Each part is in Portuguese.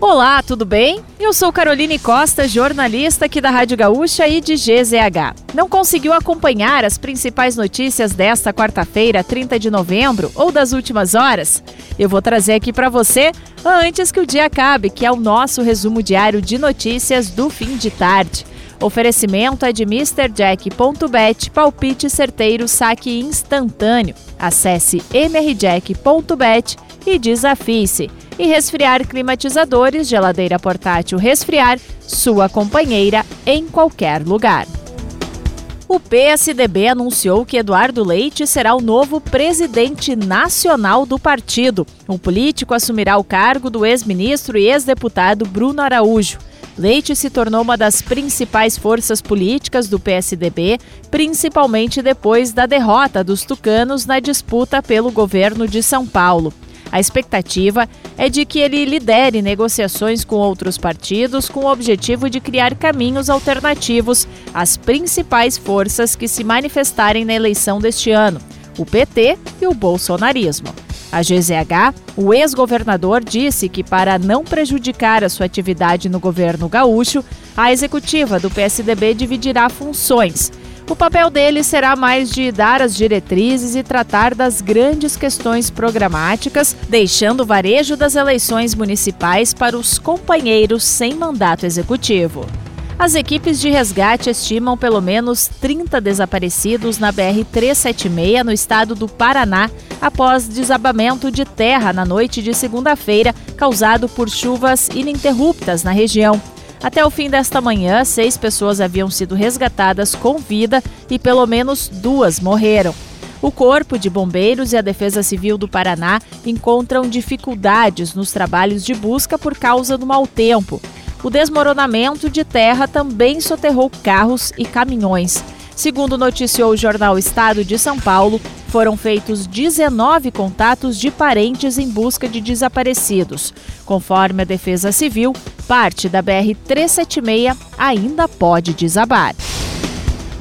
Olá, tudo bem? Eu sou Caroline Costa, jornalista aqui da Rádio Gaúcha e de GZH. Não conseguiu acompanhar as principais notícias desta quarta-feira, 30 de novembro, ou das últimas horas? Eu vou trazer aqui para você antes que o dia acabe, que é o nosso resumo diário de notícias do fim de tarde. Oferecimento é de MrJack.bet, palpite certeiro, saque instantâneo. Acesse mrjack.bet e desafie-se e resfriar climatizadores, geladeira portátil resfriar, sua companheira em qualquer lugar. O PSDB anunciou que Eduardo Leite será o novo presidente nacional do partido. O político assumirá o cargo do ex-ministro e ex-deputado Bruno Araújo. Leite se tornou uma das principais forças políticas do PSDB, principalmente depois da derrota dos tucanos na disputa pelo governo de São Paulo. A expectativa é de que ele lidere negociações com outros partidos com o objetivo de criar caminhos alternativos às principais forças que se manifestarem na eleição deste ano, o PT e o bolsonarismo. A GZH, o ex-governador disse que, para não prejudicar a sua atividade no governo gaúcho, a executiva do PSDB dividirá funções o papel dele será mais de dar as diretrizes e tratar das grandes questões programáticas, deixando o varejo das eleições municipais para os companheiros sem mandato executivo. As equipes de resgate estimam pelo menos 30 desaparecidos na BR-376 no estado do Paraná após desabamento de terra na noite de segunda-feira causado por chuvas ininterruptas na região. Até o fim desta manhã, seis pessoas haviam sido resgatadas com vida e pelo menos duas morreram. O Corpo de Bombeiros e a Defesa Civil do Paraná encontram dificuldades nos trabalhos de busca por causa do mau tempo. O desmoronamento de terra também soterrou carros e caminhões. Segundo noticiou o jornal Estado de São Paulo, foram feitos 19 contatos de parentes em busca de desaparecidos. Conforme a Defesa Civil, parte da BR-376 ainda pode desabar.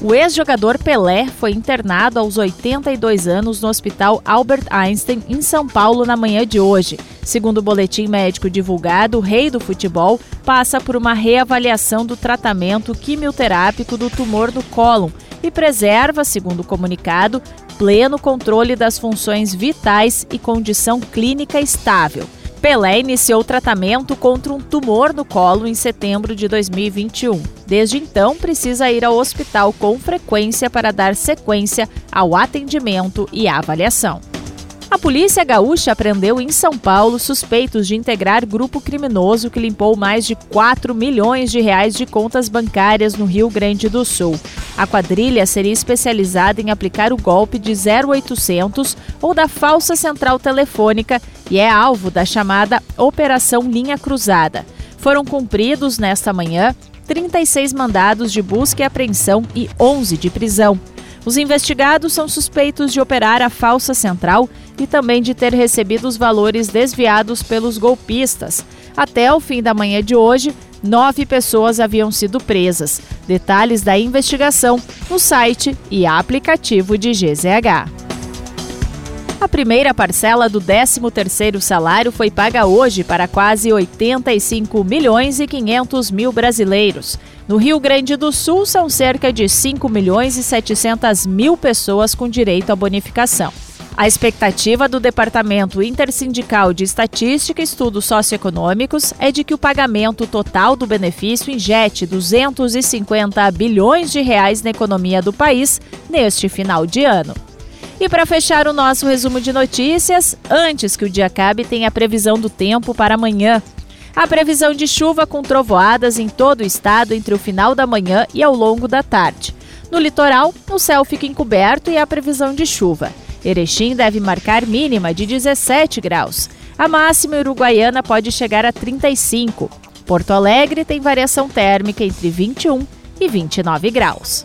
O ex-jogador Pelé foi internado aos 82 anos no Hospital Albert Einstein, em São Paulo, na manhã de hoje. Segundo o boletim médico divulgado, o rei do futebol passa por uma reavaliação do tratamento quimioterápico do tumor do cólon e preserva, segundo o comunicado, pleno controle das funções vitais e condição clínica estável. Pelé iniciou tratamento contra um tumor no colo em setembro de 2021. Desde então, precisa ir ao hospital com frequência para dar sequência ao atendimento e avaliação. A polícia gaúcha prendeu em São Paulo suspeitos de integrar grupo criminoso que limpou mais de 4 milhões de reais de contas bancárias no Rio Grande do Sul. A quadrilha seria especializada em aplicar o golpe de 0800 ou da falsa central telefônica e é alvo da chamada Operação Linha Cruzada. Foram cumpridos nesta manhã 36 mandados de busca e apreensão e 11 de prisão. Os investigados são suspeitos de operar a falsa central e também de ter recebido os valores desviados pelos golpistas. Até o fim da manhã de hoje, nove pessoas haviam sido presas. Detalhes da investigação no site e aplicativo de GZH. A primeira parcela do 13º salário foi paga hoje para quase 85 milhões e 500 mil brasileiros. No Rio Grande do Sul, são cerca de 5 milhões e 700 mil pessoas com direito à bonificação. A expectativa do Departamento Intersindical de Estatística e Estudos Socioeconômicos é de que o pagamento total do benefício injete 250 bilhões de reais na economia do país neste final de ano. E para fechar o nosso resumo de notícias, antes que o dia acabe, tem a previsão do tempo para amanhã. A previsão de chuva com trovoadas em todo o estado entre o final da manhã e ao longo da tarde. No litoral, o céu fica encoberto e há previsão de chuva. Erechim deve marcar mínima de 17 graus. A máxima uruguaiana pode chegar a 35. Porto Alegre tem variação térmica entre 21 e 29 graus.